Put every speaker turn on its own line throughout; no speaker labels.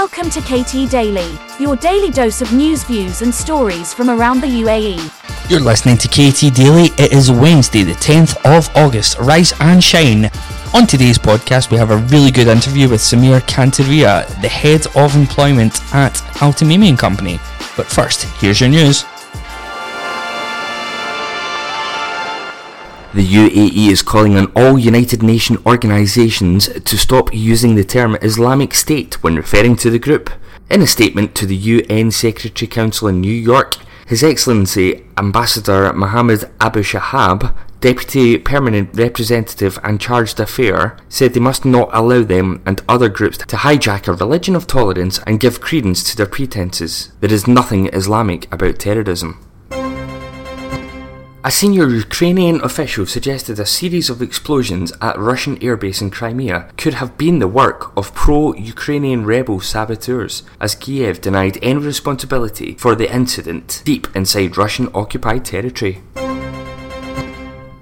Welcome to KT Daily, your daily dose of news, views, and stories from around the UAE.
You're listening to KT Daily. It is Wednesday, the 10th of August. Rise and shine. On today's podcast, we have a really good interview with Samir Kantaria, the head of employment at Altamimi Company. But first, here's your news. The UAE is calling on all United Nations organisations to stop using the term Islamic State when referring to the group. In a statement to the UN Security Council in New York, His Excellency Ambassador Mohammed Abu Shahab, Deputy Permanent Representative and Chargé d'Affaires, said they must not allow them and other groups to hijack a religion of tolerance and give credence to their pretences. There is nothing Islamic about terrorism. A senior Ukrainian official suggested a series of explosions at Russian airbase in Crimea could have been the work of pro-Ukrainian rebel saboteurs, as Kiev denied any responsibility for the incident deep inside Russian-occupied territory.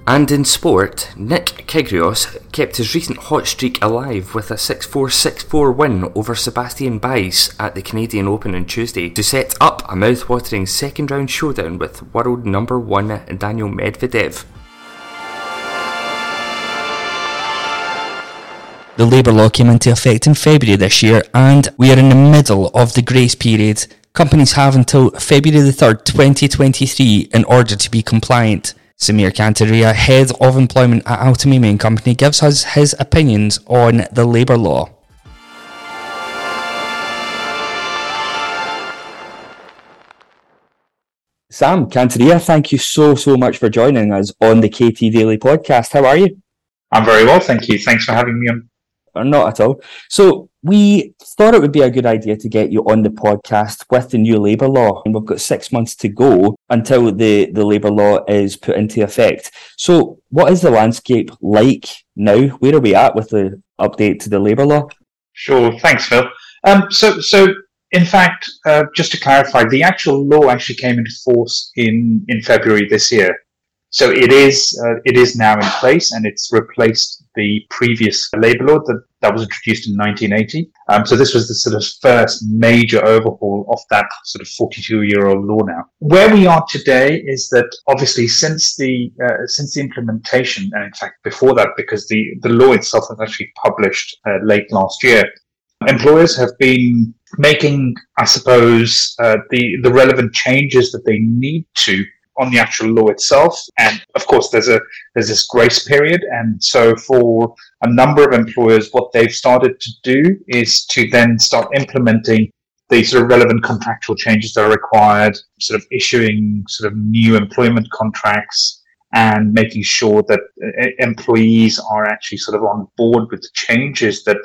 And in sport, Nick Kyrgios kept his recent hot streak alive with a 6-4 6-4 win over Sebastian Baez at the Canadian Open on Tuesday to set up a mouth-watering second round showdown with world number 1 Daniel Medvedev. The Labour law came into effect in February this year and we are in the middle of the grace period. Companies have until February the 3rd, 2023 in order to be compliant. Samir Kantaria, head of employment at Altamimi and Company, gives us his opinions on the labour law. Sam Kantaria, thank you so, so much for joining us on the KT Daily podcast. How are you?
I'm very well, thank you. Thanks for having me on.
Or not at all. So, we thought it would be a good idea to get you on the podcast with the new labour law. And we've got six months to go until the, the labour law is put into effect. So, what is the landscape like now? Where are we at with the update to the labour law?
Sure, thanks, Phil. Um, so, so in fact, uh, just to clarify, the actual law actually came into force in, in February this year. So it is uh, it is now in place, and it's replaced the previous labour law that, that was introduced in 1980. Um, so this was the sort of first major overhaul of that sort of 42 year old law now. Where we are today is that obviously since the uh, since the implementation, and in fact before that, because the the law itself was actually published uh, late last year, employers have been making, I suppose, uh, the the relevant changes that they need to on the actual law itself. And of course, there's a there's this grace period, and so for a number of employers, what they've started to do is to then start implementing the sort of relevant contractual changes that are required, sort of issuing sort of new employment contracts, and making sure that uh, employees are actually sort of on board with the changes that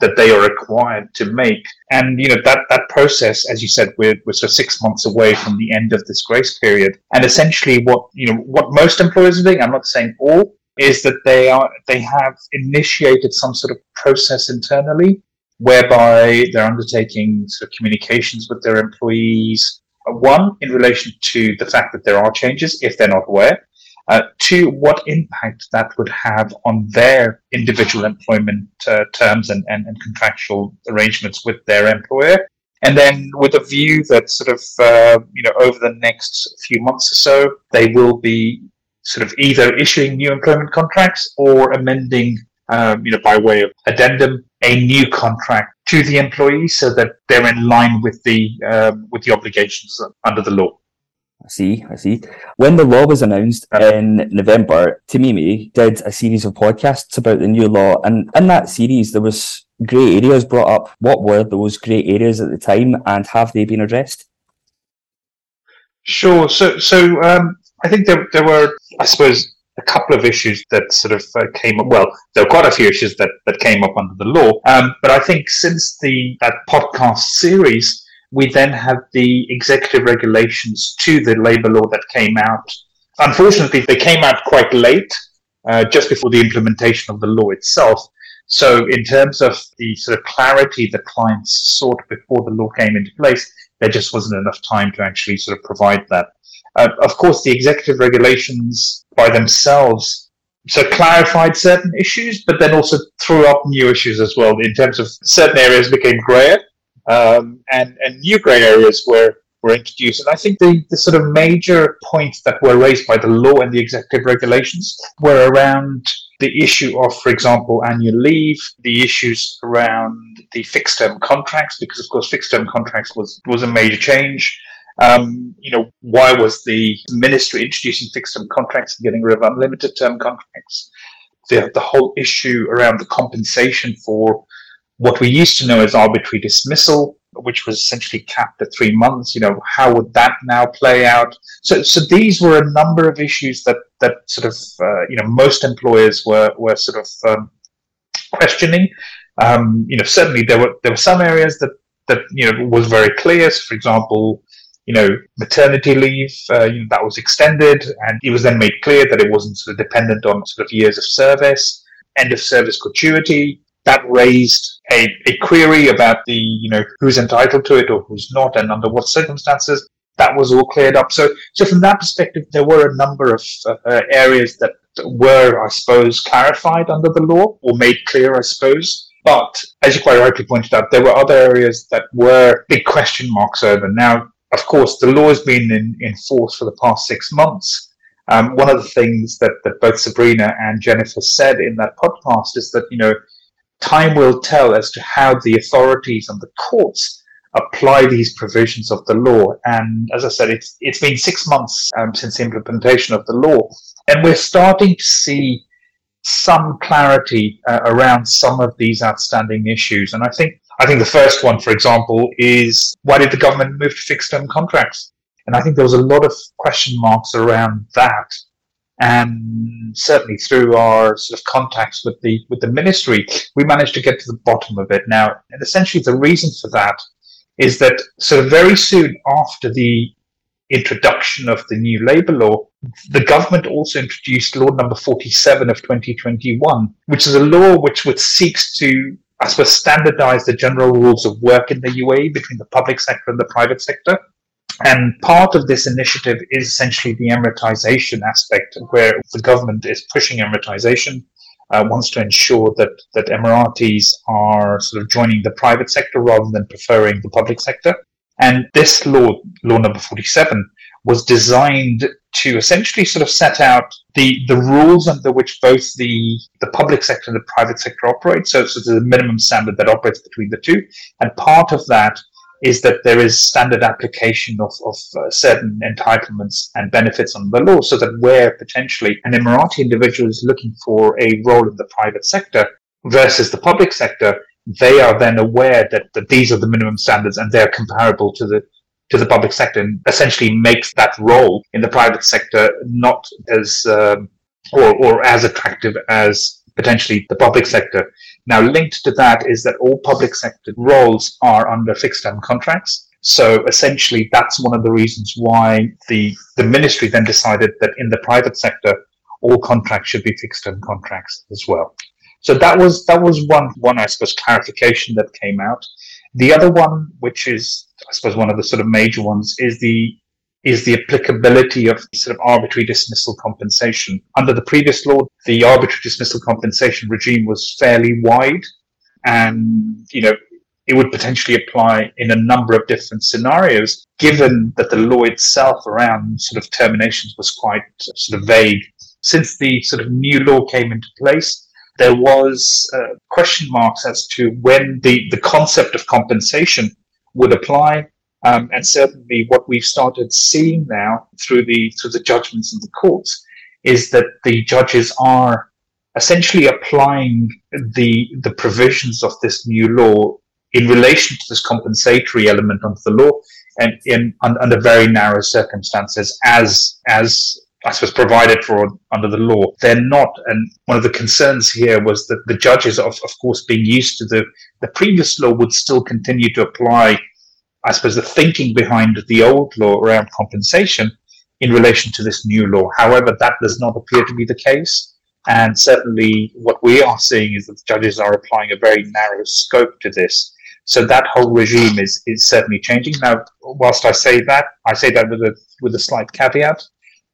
that they are required to make. And you know that that process, as you said, we're we're sort of six months away from the end of this grace period. And essentially, what you know what most employers are doing, I'm not saying all, is that they are they have initiated some sort of process internally whereby they're undertaking sort of communications with their employees. One, in relation to the fact that there are changes, if they're not aware, uh, two, what impact that would have on their individual employment uh, terms and, and, and, contractual arrangements with their employer. And then with a view that sort of, uh, you know, over the next few months or so, they will be sort of either issuing new employment contracts or amending, um, you know, by way of addendum, a new contract to the employee so that they're in line with the, um, with the obligations under the law.
See, I see. When the law was announced in November, Tamimi did a series of podcasts about the new law, and in that series there was grey areas brought up. What were those grey areas at the time, and have they been addressed?
Sure. So, so um, I think there there were, I suppose, a couple of issues that sort of uh, came up. Well, there were quite a few issues that that came up under the law, um, but I think since the that podcast series we then have the executive regulations to the labour law that came out. Unfortunately, they came out quite late, uh, just before the implementation of the law itself. So, in terms of the sort of clarity that clients sought before the law came into place, there just wasn't enough time to actually sort of provide that. Uh, of course, the executive regulations by themselves so clarified certain issues, but then also threw up new issues as well in terms of certain areas became grayer um, and and new grey areas were were introduced. And I think the, the sort of major points that were raised by the law and the executive regulations were around the issue of, for example, annual leave, the issues around the fixed term contracts, because of course fixed term contracts was, was a major change. Um, you know, why was the ministry introducing fixed term contracts and getting rid of unlimited term contracts? The, the whole issue around the compensation for what we used to know as arbitrary dismissal, which was essentially capped at three months. You know, how would that now play out? So, so these were a number of issues that that sort of uh, you know most employers were were sort of um, questioning. Um, you know, certainly there were there were some areas that that you know was very clear. So for example, you know, maternity leave uh, you know, that was extended, and it was then made clear that it wasn't sort of dependent on sort of years of service. End of service gratuity that raised a, a query about the you know who's entitled to it or who's not, and under what circumstances. That was all cleared up. So, so from that perspective, there were a number of uh, uh areas that were, I suppose, clarified under the law or made clear, I suppose. But as you quite rightly pointed out, there were other areas that were big question marks over. Now, of course, the law has been in, in force for the past six months. Um, one of the things that, that both Sabrina and Jennifer said in that podcast is that, you know, time will tell as to how the authorities and the courts apply these provisions of the law. And as I said, it's, it's been six months um, since the implementation of the law. And we're starting to see some clarity uh, around some of these outstanding issues. And I think I think the first one, for example, is why did the government move to fixed term contracts? And I think there was a lot of question marks around that. And certainly through our sort of contacts with the with the ministry, we managed to get to the bottom of it. Now, and essentially the reason for that is that sort of very soon after the introduction of the new labour law, the government also introduced law number 47 of 2021, which is a law which, which seeks to, I suppose, standardize the general rules of work in the UAE between the public sector and the private sector. And part of this initiative is essentially the Emiratization aspect, where the government is pushing Emiratization, uh, wants to ensure that, that Emiratis are sort of joining the private sector rather than preferring the public sector. And this law, law number 47, was designed to essentially sort of set out the, the rules under which both the, the public sector and the private sector operate. So, so there's a minimum standard that operates between the two. And part of that is that there is standard application of, of uh, certain entitlements and benefits on the law so that where potentially an Emirati individual is looking for a role in the private sector versus the public sector, they are then aware that, that these are the minimum standards and they're comparable to the to the public sector and essentially makes that role in the private sector not as um, or, or as attractive as potentially the public sector. Now, linked to that is that all public sector roles are under fixed term contracts. So essentially, that's one of the reasons why the, the ministry then decided that in the private sector, all contracts should be fixed term contracts as well. So that was that was one one I suppose clarification that came out. The other one, which is I suppose one of the sort of major ones, is the is the applicability of sort of arbitrary dismissal compensation. Under the previous law, the arbitrary dismissal compensation regime was fairly wide, and you know it would potentially apply in a number of different scenarios, given that the law itself around sort of terminations was quite sort of vague. Since the sort of new law came into place, there was uh, question marks as to when the, the concept of compensation would apply. Um, and certainly what we've started seeing now through the through the judgments in the courts is that the judges are essentially applying the the provisions of this new law in relation to this compensatory element under the law and in under very narrow circumstances as as I suppose, provided for under the law. They're not. And one of the concerns here was that the judges, of, of course, being used to the, the previous law, would still continue to apply, I suppose, the thinking behind the old law around compensation in relation to this new law. However, that does not appear to be the case. And certainly, what we are seeing is that judges are applying a very narrow scope to this. So that whole regime is, is certainly changing. Now, whilst I say that, I say that with a with a slight caveat.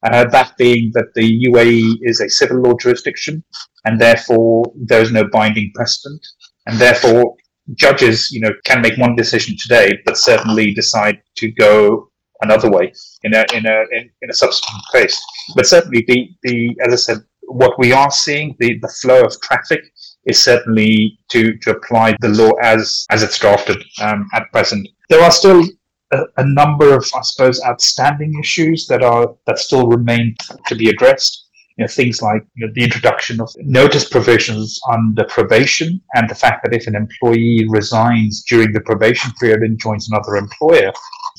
Uh, that being that the UAE is a civil law jurisdiction, and therefore there is no binding precedent, and therefore judges, you know, can make one decision today, but certainly decide to go another way in a in a in, in a subsequent case. But certainly, the the as I said, what we are seeing, the the flow of traffic is certainly to to apply the law as as it's drafted um, at present. There are still a, a, number of, I suppose, outstanding issues that are that still remain to be addressed. You know, things like you know, the introduction of notice provisions under probation, and the fact that if an employee resigns during the probation period and joins another employer,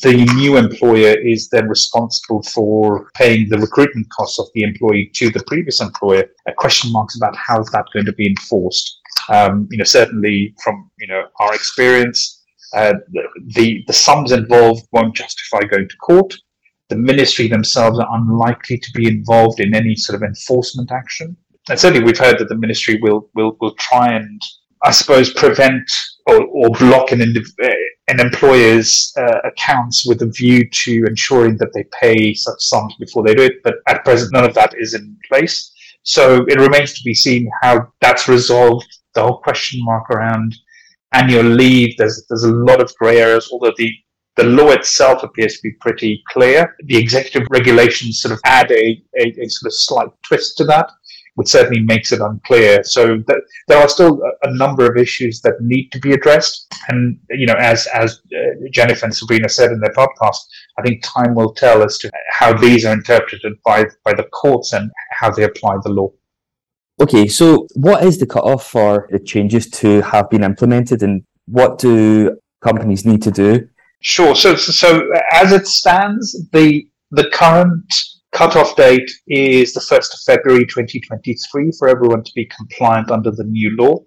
the new employer is then responsible for paying the recruitment costs of the employee to the previous employer. Question marks about how is that going to be enforced. Um, you know, certainly from you know our experience, uh, the the sums involved won't justify going to court. The ministry themselves are unlikely to be involved in any sort of enforcement action. And certainly, we've heard that the ministry will will will try and, I suppose, prevent or, or block an, uh, an employer's uh, accounts with a view to ensuring that they pay such sums before they do it. But at present, none of that is in place. So it remains to be seen how that's resolved. The whole question mark around annual leave, there's there's a lot of grey areas, although the the law itself appears to be pretty clear. The executive regulations sort of add a, a, a sort of slight twist to that which certainly makes it unclear. So th- there are still a, a, number of issues that need to be addressed. And you know, as as uh, Jennifer and Sabrina said in their podcast, I think time will tell as to how these are interpreted by by the courts and how they apply the law.
Okay, so what is the cutoff for the changes to have been implemented, and what do companies need to do?
Sure. So, so, as it stands, the the current Cutoff date is the 1st of February 2023 for everyone to be compliant under the new law.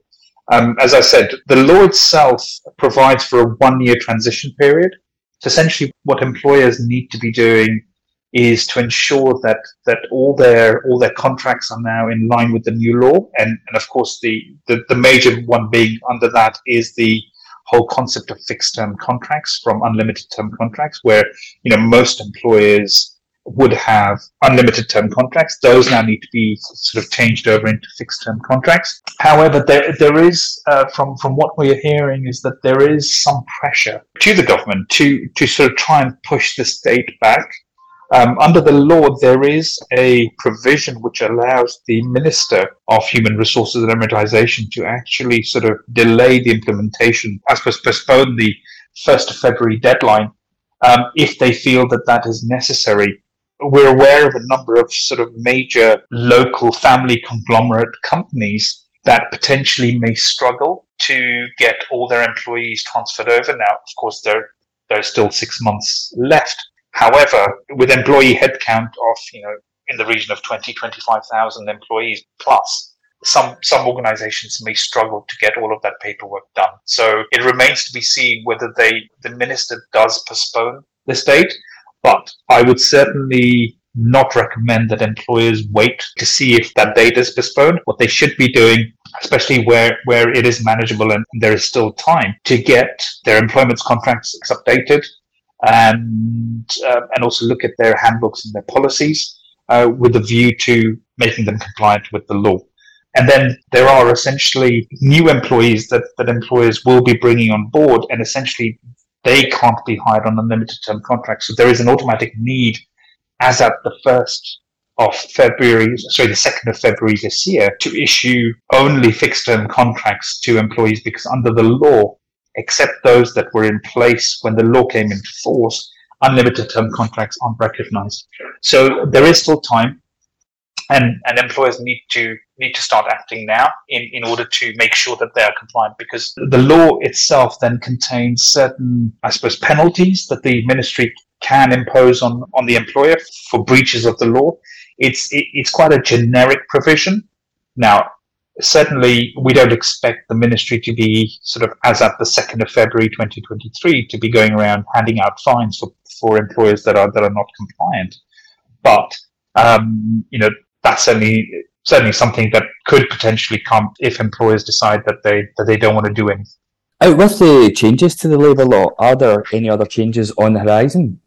Um, as I said, the law itself provides for a one year transition period. So essentially, what employers need to be doing is to ensure that that all their all their contracts are now in line with the new law, and, and of course the, the the major one being under that is the whole concept of fixed term contracts from unlimited term contracts, where you know most employers would have unlimited term contracts. Those now need to be sort of changed over into fixed term contracts. However, there, there is, uh, from, from what we are hearing, is that there is some pressure to the government to, to sort of try and push this date back. Um, under the law, there is a provision which allows the Minister of Human Resources and Emiratization to actually sort of delay the implementation, suppose postpone the 1st of February deadline um, if they feel that that is necessary we're aware of a number of sort of major local family conglomerate companies that potentially may struggle to get all their employees transferred over. Now, of course, there there's still six months left. However, with employee headcount of you know in the region of 20, 25,000 employees plus, some some organizations may struggle to get all of that paperwork done. So it remains to be seen whether they the minister does postpone this date but I would certainly not recommend that employers wait to see if that date is postponed. What they should be doing, especially where, where it is manageable and there is still time, to get their employment contracts updated and uh, and also look at their handbooks and their policies uh, with a view to making them compliant with the law. And then there are essentially new employees that, that employers will be bringing on board, and essentially they can't be hired on unlimited term contracts. So there is an automatic need, as at the first of February, sorry, the second of February this year, to issue only fixed term contracts to employees because under the law, except those that were in place when the law came into force, unlimited term contracts aren't recognized. So there is still time and, and employers need to need to start acting now in, in order to make sure that they are compliant because the law itself then contains certain I suppose penalties that the ministry can impose on, on the employer for breaches of the law. It's it, it's quite a generic provision. Now certainly we don't expect the ministry to be sort of as at the 2nd of February 2023 to be going around handing out fines for, for employers that are that are not compliant. But um, you know, that's certainly certainly something that could potentially come if employers decide that they that they don't want to do anything.
Out with the changes to the labour law, are there any other changes on the horizon?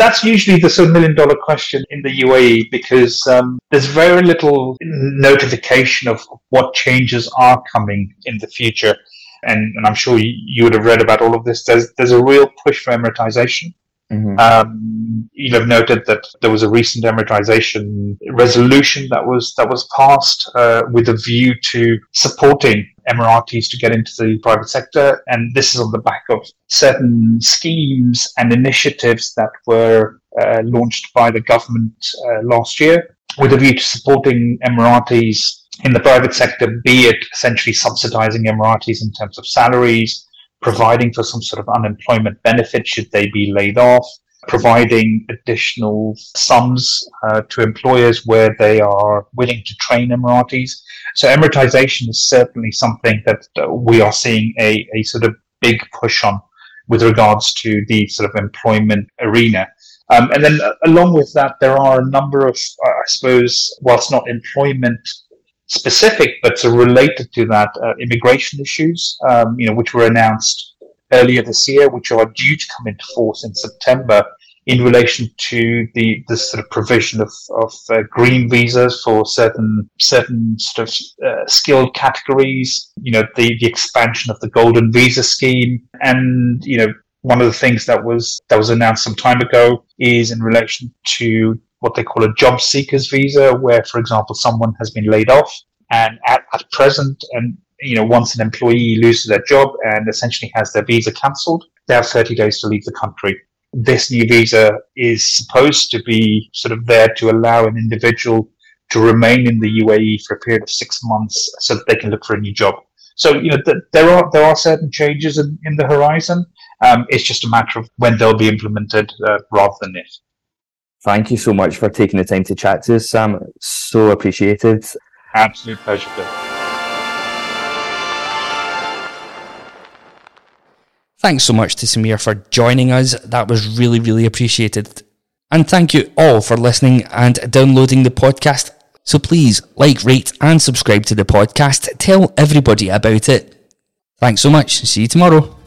That's usually the sort of million dollar question in the UAE because um, there's very little notification of what changes are coming in the future. and, and I'm sure you, you would have read about all of this. There's there's a real push for Emiratization. Mm-hmm. Um, you have noted that there was a recent Emiratization resolution that was that was passed uh, with a view to supporting Emiratis to get into the private sector, and this is on the back of certain schemes and initiatives that were uh, launched by the government uh, last year with a view to supporting Emiratis in the private sector, be it essentially subsidizing Emiratis in terms of salaries, providing for some sort of unemployment benefit should they be laid off, providing additional sums uh, to employers where they are willing to train Emiratis. So Emiratization is certainly something that uh, we are seeing a, a sort of big push on with regards to the sort of employment arena. Um, and then uh, along with that, there are a number of, I suppose, whilst not employment specific, but related to that, uh, immigration issues, um, you know, which were announced earlier this year, which are due to come into force in September in relation to the, the sort of provision of, of uh, green visas for certain certain sort of uh, skilled categories, you know, the, the expansion of the golden visa scheme, and you know, one of the things that was that was announced some time ago is in relation to what they call a job seekers visa, where, for example, someone has been laid off and at, at present, and you know, once an employee loses their job and essentially has their visa cancelled, they have 30 days to leave the country. This new visa is supposed to be sort of there to allow an individual to remain in the UAE for a period of six months so that they can look for a new job. So, you know, th- there are there are certain changes in, in the horizon. Um, it's just a matter of when they'll be implemented uh, rather than if.
Thank you so much for taking the time to chat to us, Sam. So appreciated.
Absolute pleasure, Bill.
Thanks so much to Samir for joining us. That was really, really appreciated. And thank you all for listening and downloading the podcast. So please like, rate, and subscribe to the podcast. Tell everybody about it. Thanks so much. See you tomorrow.